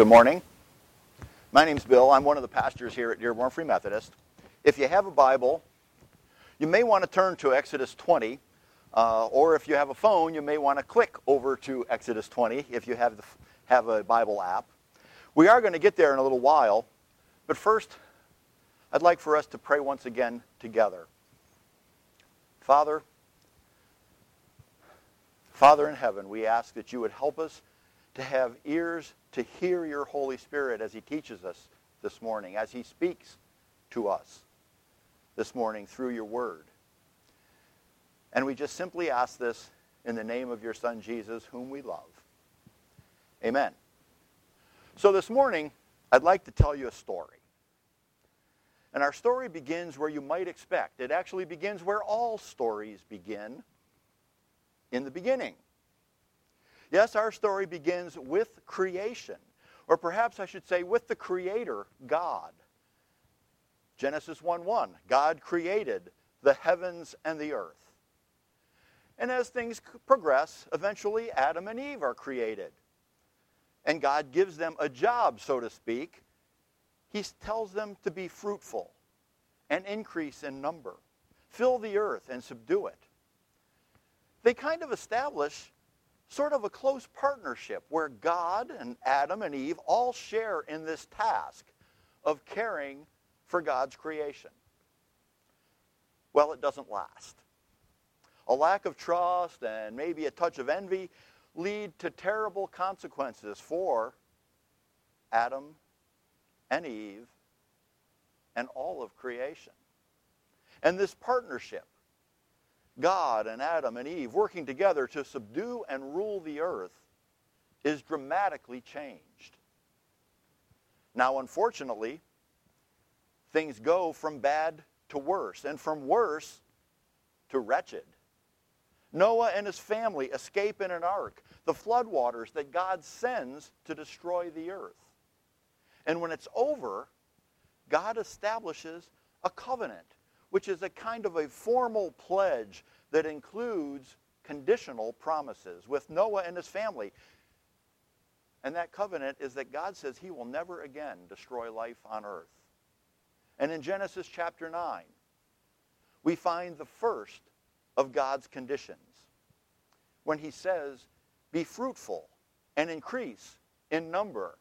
good morning. My name's Bill. I'm one of the pastors here at Dearborn Free Methodist. If you have a Bible, you may want to turn to Exodus 20, uh, or if you have a phone, you may want to click over to Exodus 20 if you have, the, have a Bible app. We are going to get there in a little while, but first, I'd like for us to pray once again together. Father, Father in heaven, we ask that you would help us to have ears to hear your Holy Spirit as he teaches us this morning, as he speaks to us this morning through your word. And we just simply ask this in the name of your Son, Jesus, whom we love. Amen. So this morning, I'd like to tell you a story. And our story begins where you might expect. It actually begins where all stories begin, in the beginning. Yes, our story begins with creation, or perhaps I should say with the Creator, God. Genesis 1 1, God created the heavens and the earth. And as things progress, eventually Adam and Eve are created. And God gives them a job, so to speak. He tells them to be fruitful and increase in number, fill the earth and subdue it. They kind of establish sort of a close partnership where God and Adam and Eve all share in this task of caring for God's creation. Well, it doesn't last. A lack of trust and maybe a touch of envy lead to terrible consequences for Adam and Eve and all of creation. And this partnership God and Adam and Eve working together to subdue and rule the earth is dramatically changed. Now, unfortunately, things go from bad to worse, and from worse to wretched. Noah and his family escape in an ark, the floodwaters that God sends to destroy the earth. And when it's over, God establishes a covenant which is a kind of a formal pledge that includes conditional promises with Noah and his family. And that covenant is that God says he will never again destroy life on earth. And in Genesis chapter 9, we find the first of God's conditions when he says, Be fruitful and increase in number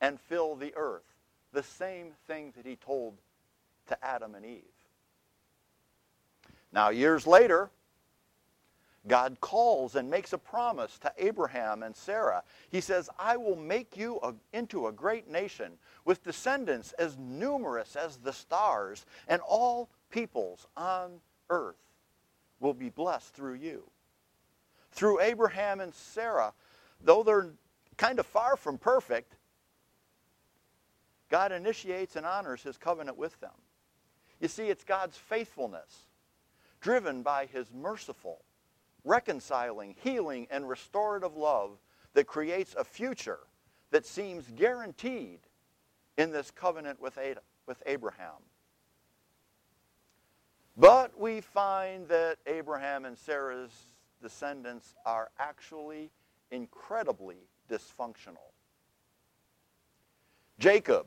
and fill the earth. The same thing that he told to Adam and Eve. Now, years later, God calls and makes a promise to Abraham and Sarah. He says, I will make you a, into a great nation with descendants as numerous as the stars, and all peoples on earth will be blessed through you. Through Abraham and Sarah, though they're kind of far from perfect, God initiates and honors his covenant with them. You see, it's God's faithfulness driven by his merciful, reconciling, healing, and restorative love that creates a future that seems guaranteed in this covenant with, Adam, with Abraham. But we find that Abraham and Sarah's descendants are actually incredibly dysfunctional. Jacob,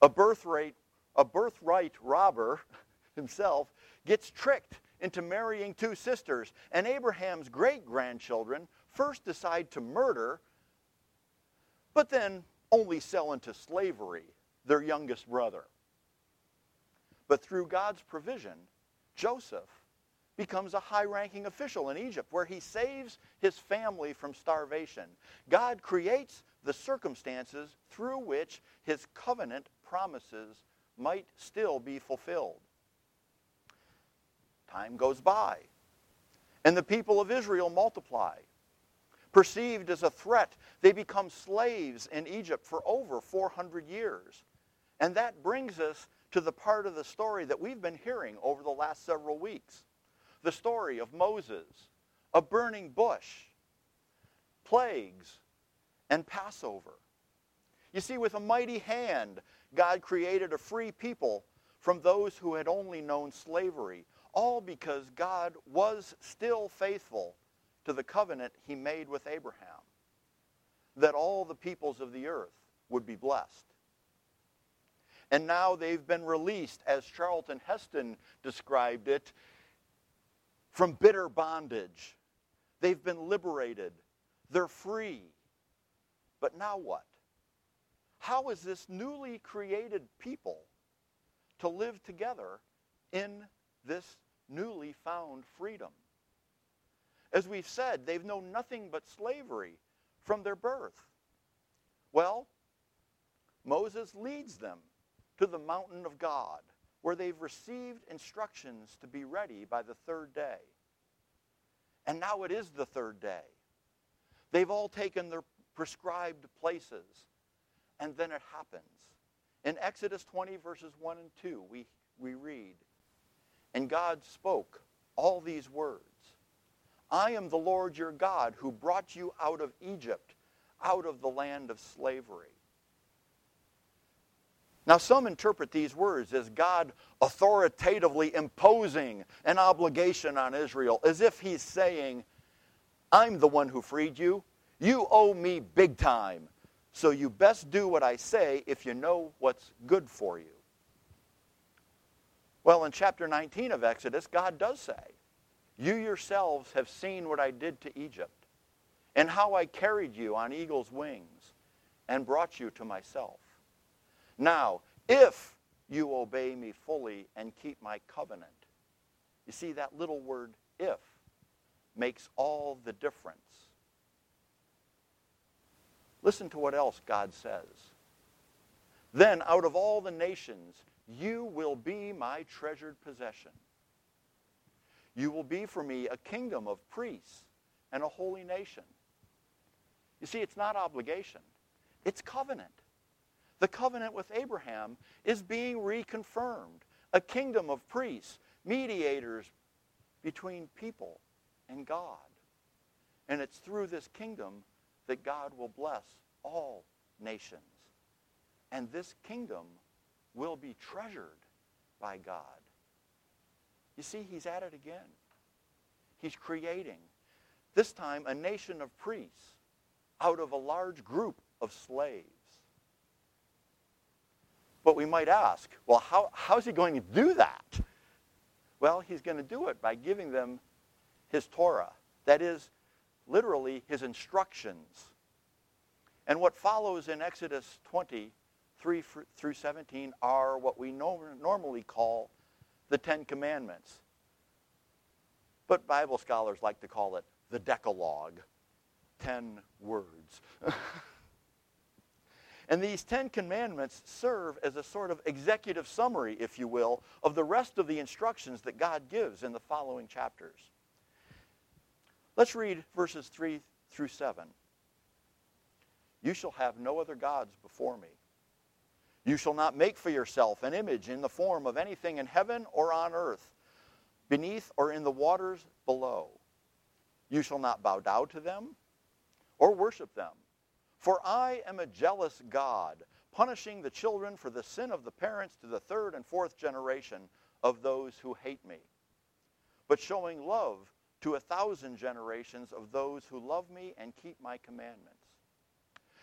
a birthright, a birthright robber himself, gets tricked into marrying two sisters. And Abraham's great grandchildren first decide to murder, but then only sell into slavery their youngest brother. But through God's provision, Joseph becomes a high ranking official in Egypt where he saves his family from starvation. God creates the circumstances through which his covenant promises might still be fulfilled. Time goes by. And the people of Israel multiply. Perceived as a threat, they become slaves in Egypt for over 400 years. And that brings us to the part of the story that we've been hearing over the last several weeks. The story of Moses, a burning bush, plagues, and Passover. You see, with a mighty hand, God created a free people from those who had only known slavery, all because God was still faithful to the covenant he made with Abraham, that all the peoples of the earth would be blessed. And now they've been released, as Charlton Heston described it, from bitter bondage. They've been liberated. They're free. But now what? How is this newly created people to live together in this newly found freedom? As we've said, they've known nothing but slavery from their birth. Well, Moses leads them to the mountain of God, where they've received instructions to be ready by the third day. And now it is the third day. They've all taken their prescribed places. And then it happens. In Exodus 20, verses 1 and 2, we, we read, And God spoke all these words I am the Lord your God who brought you out of Egypt, out of the land of slavery. Now, some interpret these words as God authoritatively imposing an obligation on Israel, as if he's saying, I'm the one who freed you. You owe me big time. So you best do what I say if you know what's good for you. Well, in chapter 19 of Exodus, God does say, You yourselves have seen what I did to Egypt, and how I carried you on eagle's wings and brought you to myself. Now, if you obey me fully and keep my covenant, you see that little word if makes all the difference. Listen to what else God says. Then out of all the nations, you will be my treasured possession. You will be for me a kingdom of priests and a holy nation. You see, it's not obligation. It's covenant. The covenant with Abraham is being reconfirmed. A kingdom of priests, mediators between people and God. And it's through this kingdom that God will bless all nations. And this kingdom will be treasured by God. You see, he's at it again. He's creating, this time, a nation of priests out of a large group of slaves. But we might ask, well, how, how is he going to do that? Well, he's going to do it by giving them his Torah. That is, literally, his instructions. And what follows in Exodus 20, 3 through 17, are what we normally call the Ten Commandments. But Bible scholars like to call it the Decalogue, ten words. and these Ten Commandments serve as a sort of executive summary, if you will, of the rest of the instructions that God gives in the following chapters. Let's read verses 3 through 7. You shall have no other gods before me. You shall not make for yourself an image in the form of anything in heaven or on earth, beneath or in the waters below. You shall not bow down to them or worship them. For I am a jealous God, punishing the children for the sin of the parents to the third and fourth generation of those who hate me, but showing love to a thousand generations of those who love me and keep my commandments.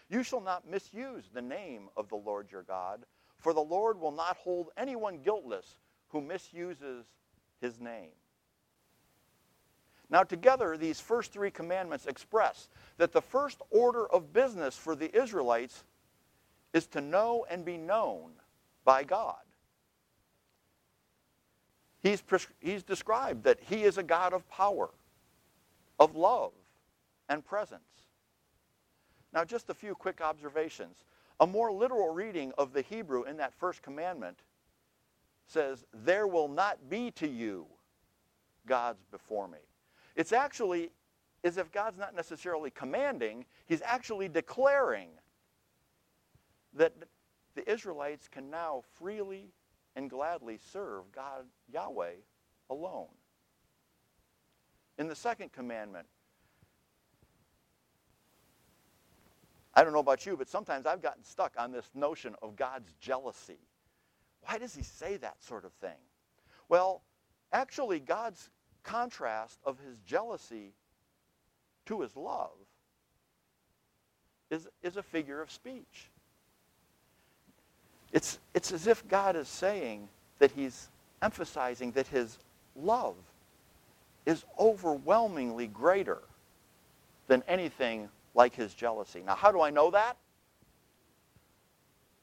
You shall not misuse the name of the Lord your God, for the Lord will not hold anyone guiltless who misuses his name. Now, together, these first three commandments express that the first order of business for the Israelites is to know and be known by God. He's, he's described that he is a God of power, of love, and presence. Now, just a few quick observations. A more literal reading of the Hebrew in that first commandment says, There will not be to you gods before me. It's actually as if God's not necessarily commanding, He's actually declaring that the Israelites can now freely and gladly serve God, Yahweh, alone. In the second commandment, I don't know about you, but sometimes I've gotten stuck on this notion of God's jealousy. Why does he say that sort of thing? Well, actually, God's contrast of his jealousy to his love is, is a figure of speech. It's, it's as if God is saying that he's emphasizing that his love is overwhelmingly greater than anything like his jealousy. Now, how do I know that?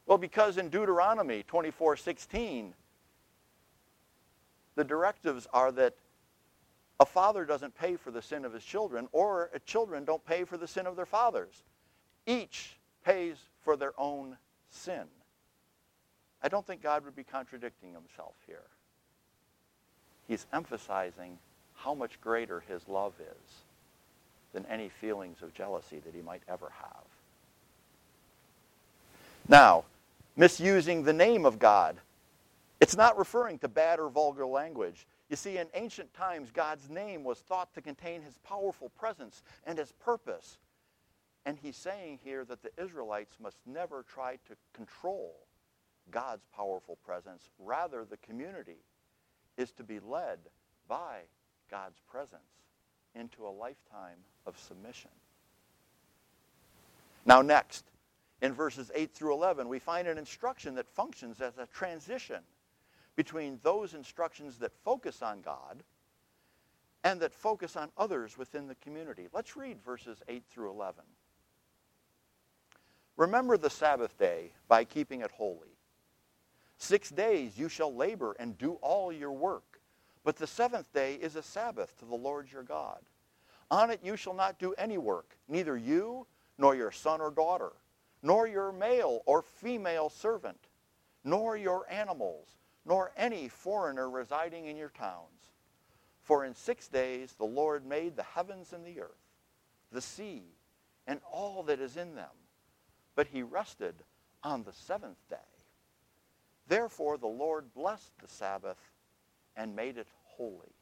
Well, because in Deuteronomy 24:16, the directives are that a father doesn't pay for the sin of his children, or children don't pay for the sin of their fathers. Each pays for their own sin. I don't think God would be contradicting himself here. He's emphasizing how much greater his love is than any feelings of jealousy that he might ever have. Now, misusing the name of God. It's not referring to bad or vulgar language. You see, in ancient times, God's name was thought to contain his powerful presence and his purpose. And he's saying here that the Israelites must never try to control God's powerful presence. Rather, the community is to be led by God's presence into a lifetime of submission. Now, next, in verses 8 through 11, we find an instruction that functions as a transition between those instructions that focus on God and that focus on others within the community. Let's read verses 8 through 11. Remember the Sabbath day by keeping it holy. Six days you shall labor and do all your work, but the seventh day is a Sabbath to the Lord your God. On it you shall not do any work, neither you nor your son or daughter nor your male or female servant, nor your animals, nor any foreigner residing in your towns. For in six days the Lord made the heavens and the earth, the sea, and all that is in them. But he rested on the seventh day. Therefore the Lord blessed the Sabbath and made it holy.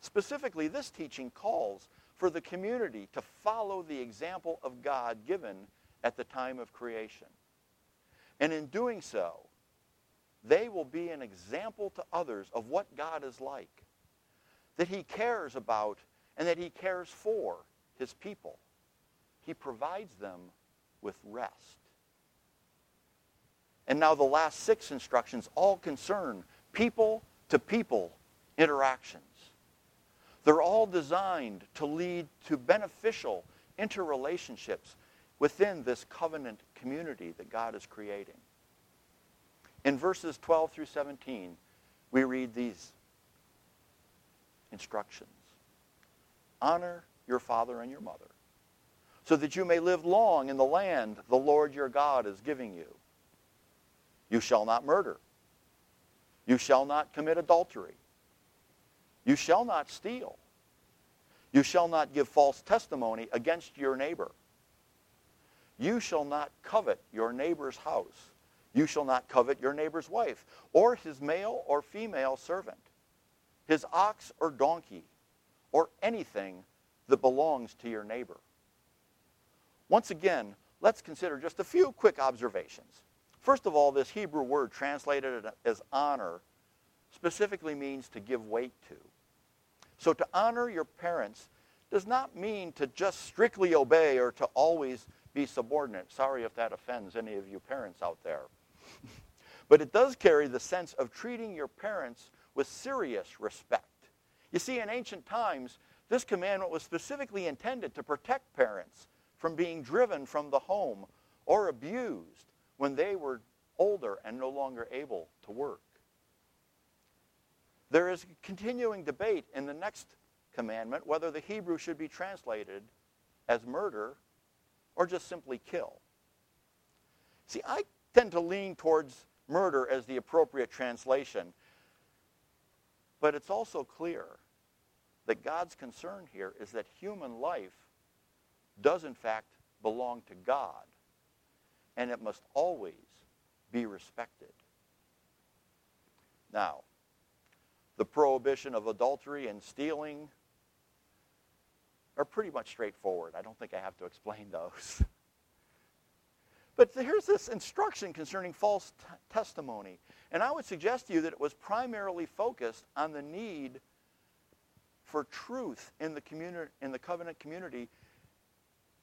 Specifically, this teaching calls for the community to follow the example of God given at the time of creation. And in doing so, they will be an example to others of what God is like, that he cares about and that he cares for his people. He provides them with rest. And now the last six instructions all concern people to people interactions. They're all designed to lead to beneficial interrelationships within this covenant community that God is creating. In verses 12 through 17, we read these instructions. Honor your father and your mother, so that you may live long in the land the Lord your God is giving you. You shall not murder. You shall not commit adultery. You shall not steal. You shall not give false testimony against your neighbor. You shall not covet your neighbor's house. You shall not covet your neighbor's wife, or his male or female servant, his ox or donkey, or anything that belongs to your neighbor. Once again, let's consider just a few quick observations. First of all, this Hebrew word translated as honor specifically means to give weight to. So to honor your parents does not mean to just strictly obey or to always be subordinate. Sorry if that offends any of you parents out there. but it does carry the sense of treating your parents with serious respect. You see, in ancient times, this commandment was specifically intended to protect parents from being driven from the home or abused when they were older and no longer able to work. There is a continuing debate in the next commandment whether the Hebrew should be translated as murder or just simply kill. See, I tend to lean towards murder as the appropriate translation, but it's also clear that God's concern here is that human life does in fact belong to God, and it must always be respected. Now, the prohibition of adultery and stealing are pretty much straightforward. I don't think I have to explain those. But here's this instruction concerning false t- testimony. And I would suggest to you that it was primarily focused on the need for truth in the, communi- in the covenant community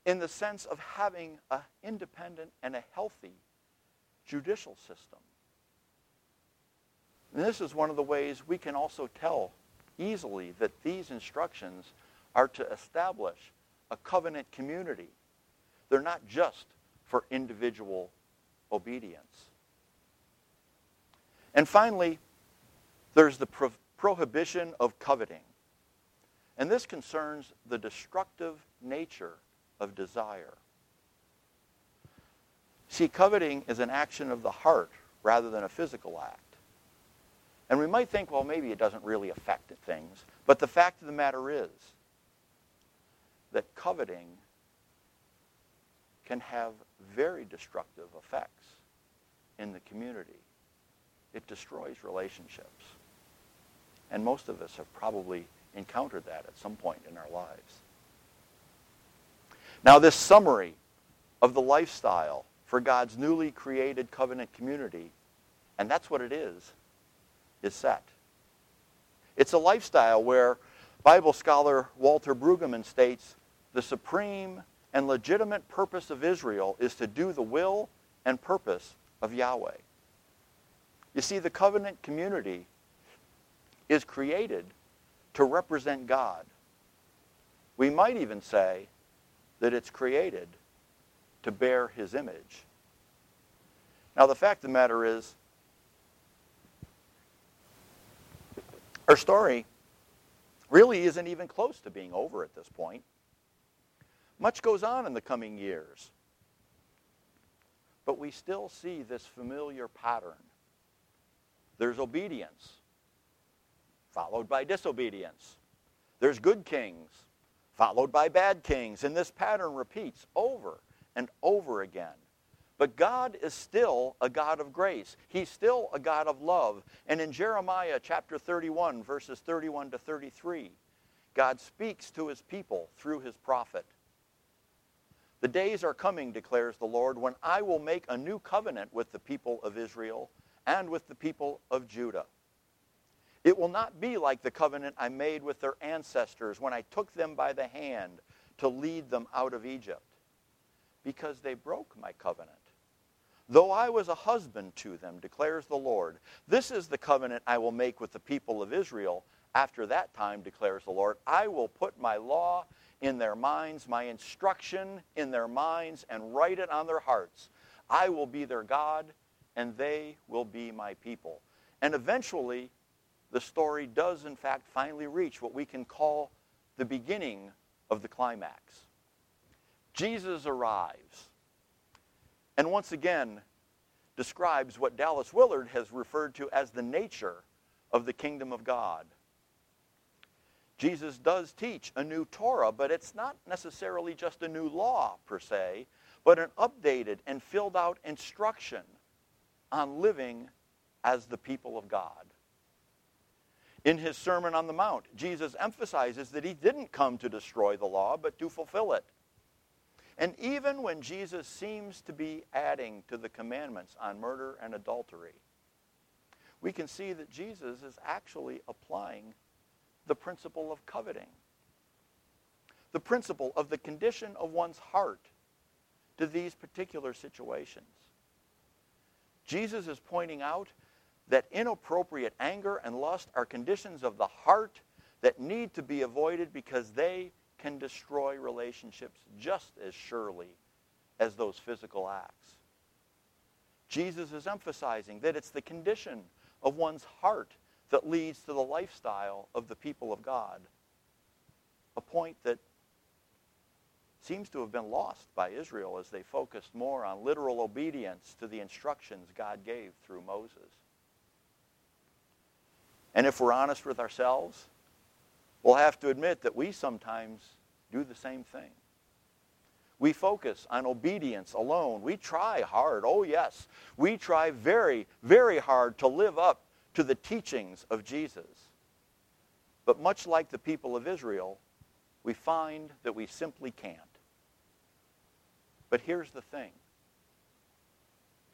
in the sense of having an independent and a healthy judicial system. And this is one of the ways we can also tell easily that these instructions are to establish a covenant community. They're not just for individual obedience. And finally, there's the pro- prohibition of coveting. And this concerns the destructive nature of desire. See, coveting is an action of the heart rather than a physical act. And we might think, well, maybe it doesn't really affect things. But the fact of the matter is that coveting can have very destructive effects in the community. It destroys relationships. And most of us have probably encountered that at some point in our lives. Now, this summary of the lifestyle for God's newly created covenant community, and that's what it is, is set. It's a lifestyle where Bible scholar Walter Brueggemann states the supreme and legitimate purpose of Israel is to do the will and purpose of Yahweh. You see, the covenant community is created to represent God. We might even say that it's created to bear his image. Now, the fact of the matter is, our story really isn't even close to being over at this point. Much goes on in the coming years. But we still see this familiar pattern. There's obedience, followed by disobedience. There's good kings, followed by bad kings. And this pattern repeats over and over again. But God is still a God of grace. He's still a God of love. And in Jeremiah chapter 31, verses 31 to 33, God speaks to his people through his prophet. The days are coming, declares the Lord, when I will make a new covenant with the people of Israel and with the people of Judah. It will not be like the covenant I made with their ancestors when I took them by the hand to lead them out of Egypt, because they broke my covenant. Though I was a husband to them, declares the Lord, this is the covenant I will make with the people of Israel. After that time, declares the Lord, I will put my law in their minds, my instruction in their minds, and write it on their hearts. I will be their God, and they will be my people. And eventually, the story does, in fact, finally reach what we can call the beginning of the climax. Jesus arrives, and once again describes what Dallas Willard has referred to as the nature of the kingdom of God. Jesus does teach a new Torah, but it's not necessarily just a new law per se, but an updated and filled out instruction on living as the people of God. In his Sermon on the Mount, Jesus emphasizes that he didn't come to destroy the law, but to fulfill it. And even when Jesus seems to be adding to the commandments on murder and adultery, we can see that Jesus is actually applying the principle of coveting, the principle of the condition of one's heart to these particular situations. Jesus is pointing out that inappropriate anger and lust are conditions of the heart that need to be avoided because they can destroy relationships just as surely as those physical acts. Jesus is emphasizing that it's the condition of one's heart that leads to the lifestyle of the people of God. A point that seems to have been lost by Israel as they focused more on literal obedience to the instructions God gave through Moses. And if we're honest with ourselves, we'll have to admit that we sometimes do the same thing. We focus on obedience alone. We try hard. Oh, yes. We try very, very hard to live up to the teachings of Jesus. But much like the people of Israel, we find that we simply can't. But here's the thing.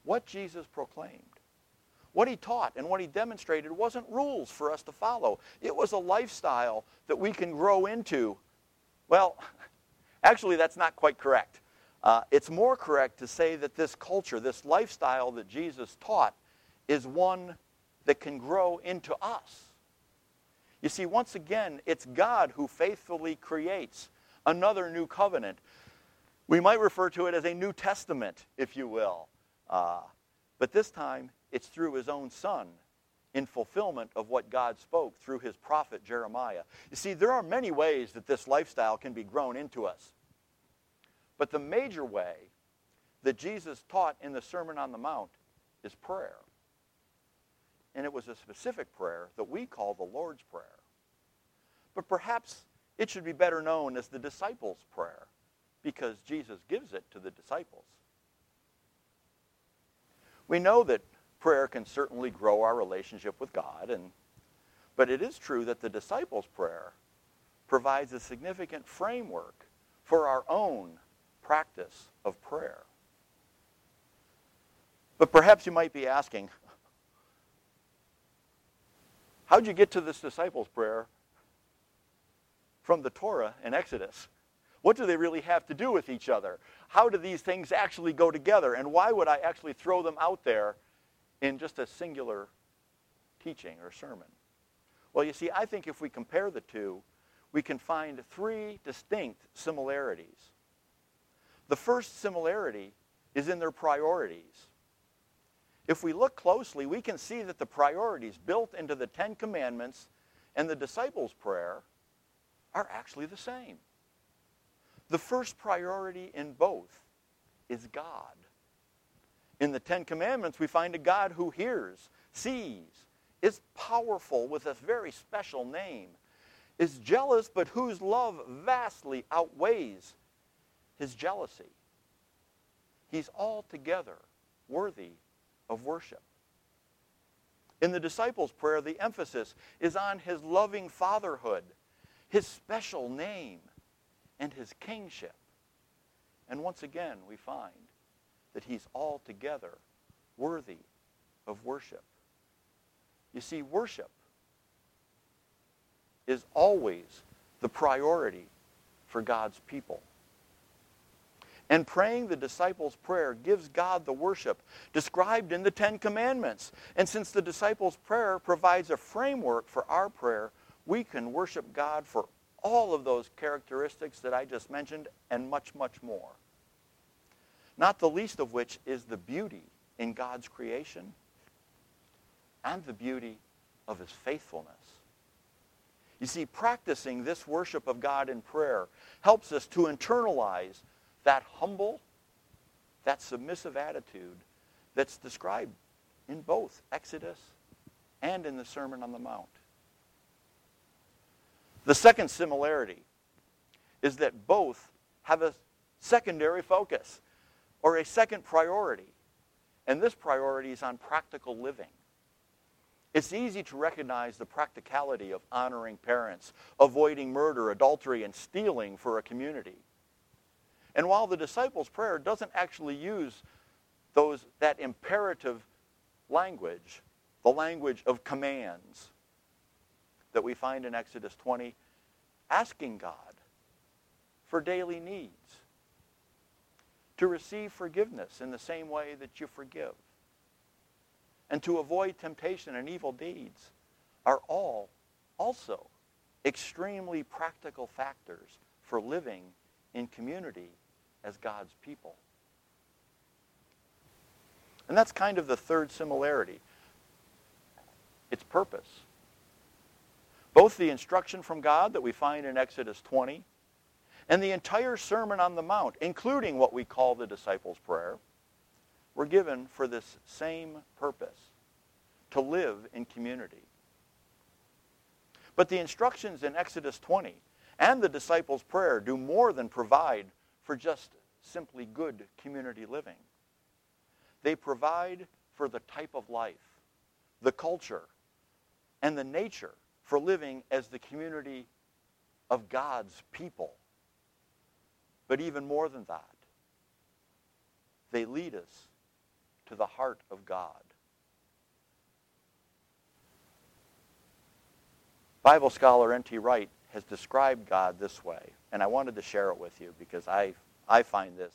What Jesus proclaimed, what he taught and what he demonstrated wasn't rules for us to follow. It was a lifestyle that we can grow into. Well, actually, that's not quite correct. Uh, it's more correct to say that this culture, this lifestyle that Jesus taught, is one that can grow into us. You see, once again, it's God who faithfully creates another new covenant. We might refer to it as a New Testament, if you will. Uh, but this time, it's through his own son in fulfillment of what God spoke through his prophet Jeremiah. You see, there are many ways that this lifestyle can be grown into us. But the major way that Jesus taught in the Sermon on the Mount is prayer. And it was a specific prayer that we call the Lord's Prayer. But perhaps it should be better known as the disciples' prayer because Jesus gives it to the disciples. We know that prayer can certainly grow our relationship with God, and, but it is true that the disciples' prayer provides a significant framework for our own practice of prayer. But perhaps you might be asking, how'd you get to this disciples' prayer from the Torah and Exodus? What do they really have to do with each other? How do these things actually go together? And why would I actually throw them out there in just a singular teaching or sermon? Well, you see, I think if we compare the two, we can find three distinct similarities. The first similarity is in their priorities. If we look closely, we can see that the priorities built into the Ten Commandments and the disciples' prayer are actually the same. The first priority in both is God. In the Ten Commandments, we find a God who hears, sees, is powerful with a very special name, is jealous, but whose love vastly outweighs his jealousy. He's altogether worthy of worship. In the disciples' prayer, the emphasis is on his loving fatherhood, his special name, and his kingship. And once again, we find that he's altogether worthy of worship. You see, worship is always the priority for God's people. And praying the disciples' prayer gives God the worship described in the Ten Commandments. And since the disciples' prayer provides a framework for our prayer, we can worship God for all of those characteristics that I just mentioned and much, much more. Not the least of which is the beauty in God's creation and the beauty of his faithfulness. You see, practicing this worship of God in prayer helps us to internalize that humble, that submissive attitude that's described in both Exodus and in the Sermon on the Mount. The second similarity is that both have a secondary focus or a second priority. And this priority is on practical living. It's easy to recognize the practicality of honoring parents, avoiding murder, adultery, and stealing for a community. And while the disciples' prayer doesn't actually use those, that imperative language, the language of commands that we find in Exodus 20, asking God for daily needs, to receive forgiveness in the same way that you forgive, and to avoid temptation and evil deeds are all also extremely practical factors for living in community as God's people. And that's kind of the third similarity. Its purpose. Both the instruction from God that we find in Exodus 20 and the entire Sermon on the Mount, including what we call the disciples' prayer, were given for this same purpose, to live in community. But the instructions in Exodus 20 and the disciples' prayer do more than provide for just simply good community living. They provide for the type of life, the culture, and the nature for living as the community of God's people. But even more than that, they lead us to the heart of God. Bible scholar N.T. Wright has described God this way, and I wanted to share it with you because I, I find this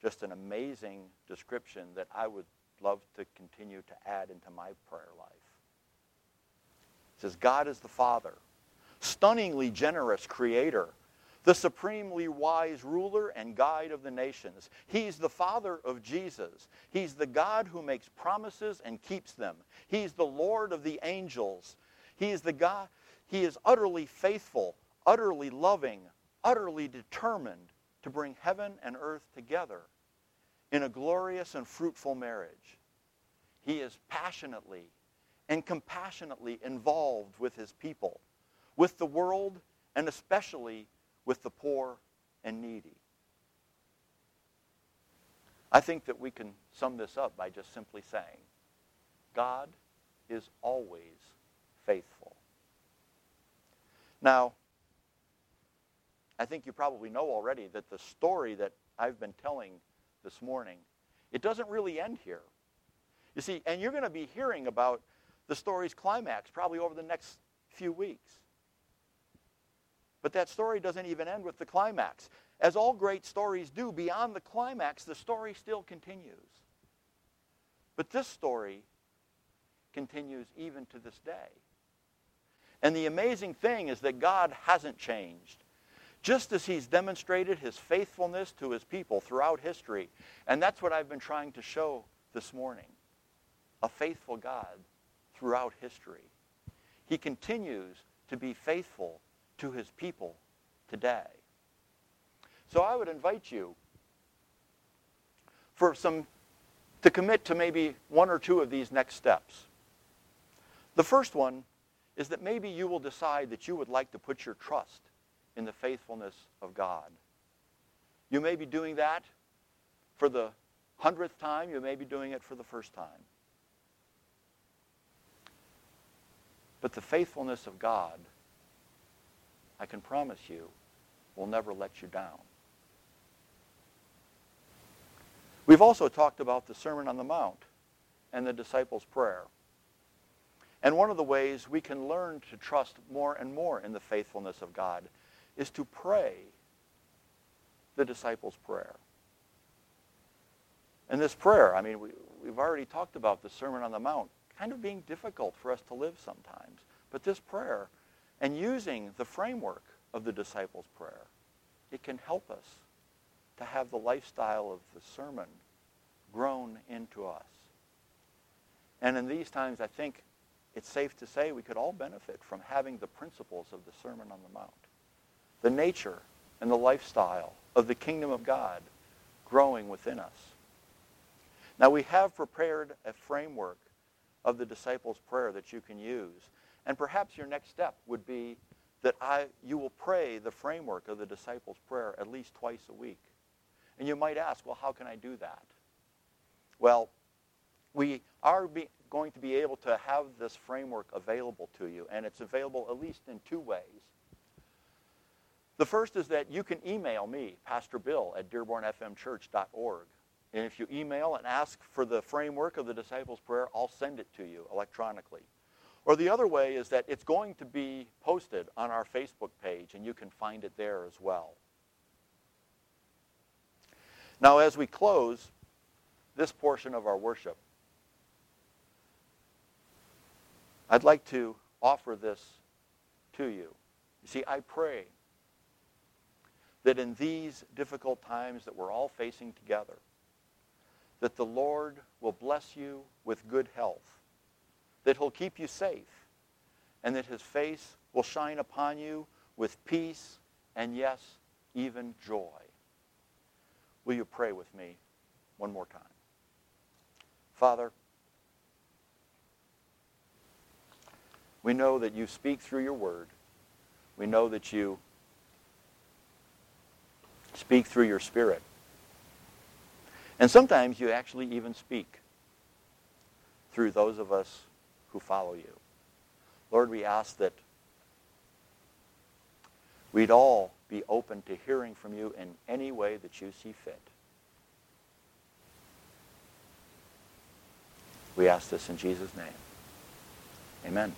just an amazing description that I would love to continue to add into my prayer life. It says, God is the Father, stunningly generous creator, the supremely wise ruler and guide of the nations. He's the Father of Jesus. He's the God who makes promises and keeps them. He's the Lord of the angels. He is the God, he is utterly faithful, utterly loving, utterly determined to bring heaven and earth together in a glorious and fruitful marriage. He is passionately and compassionately involved with his people, with the world, and especially with the poor and needy. I think that we can sum this up by just simply saying, God is always faithful. Now, I think you probably know already that the story that I've been telling this morning, it doesn't really end here. You see, and you're going to be hearing about the story's climax probably over the next few weeks. But that story doesn't even end with the climax. As all great stories do, beyond the climax, the story still continues. But this story continues even to this day. And the amazing thing is that God hasn't changed. Just as he's demonstrated his faithfulness to his people throughout history. And that's what I've been trying to show this morning. A faithful God throughout history. He continues to be faithful to his people today. So I would invite you for some to commit to maybe one or two of these next steps. The first one is that maybe you will decide that you would like to put your trust in the faithfulness of God. You may be doing that for the hundredth time. You may be doing it for the first time. But the faithfulness of God, I can promise you, will never let you down. We've also talked about the Sermon on the Mount and the disciples' prayer. And one of the ways we can learn to trust more and more in the faithfulness of God is to pray the disciples' prayer. And this prayer, I mean, we, we've already talked about the Sermon on the Mount kind of being difficult for us to live sometimes. But this prayer, and using the framework of the disciples' prayer, it can help us to have the lifestyle of the sermon grown into us. And in these times, I think it's safe to say we could all benefit from having the principles of the Sermon on the Mount, the nature and the lifestyle of the kingdom of God growing within us. Now we have prepared a framework of the disciples' prayer that you can use. And perhaps your next step would be that I, you will pray the framework of the disciples' prayer at least twice a week. And you might ask, well, how can I do that? Well, we are be, going to be able to have this framework available to you, and it's available at least in two ways. The first is that you can email me, Pastor Bill, at dearbornfmchurch.org. And if you email and ask for the framework of the disciples' prayer, I'll send it to you electronically. Or the other way is that it's going to be posted on our Facebook page, and you can find it there as well. Now, as we close this portion of our worship, I'd like to offer this to you. You see, I pray that in these difficult times that we're all facing together, that the Lord will bless you with good health, that he'll keep you safe, and that his face will shine upon you with peace and, yes, even joy. Will you pray with me one more time? Father, we know that you speak through your word. We know that you speak through your spirit. And sometimes you actually even speak through those of us who follow you. Lord, we ask that we'd all be open to hearing from you in any way that you see fit. We ask this in Jesus' name. Amen.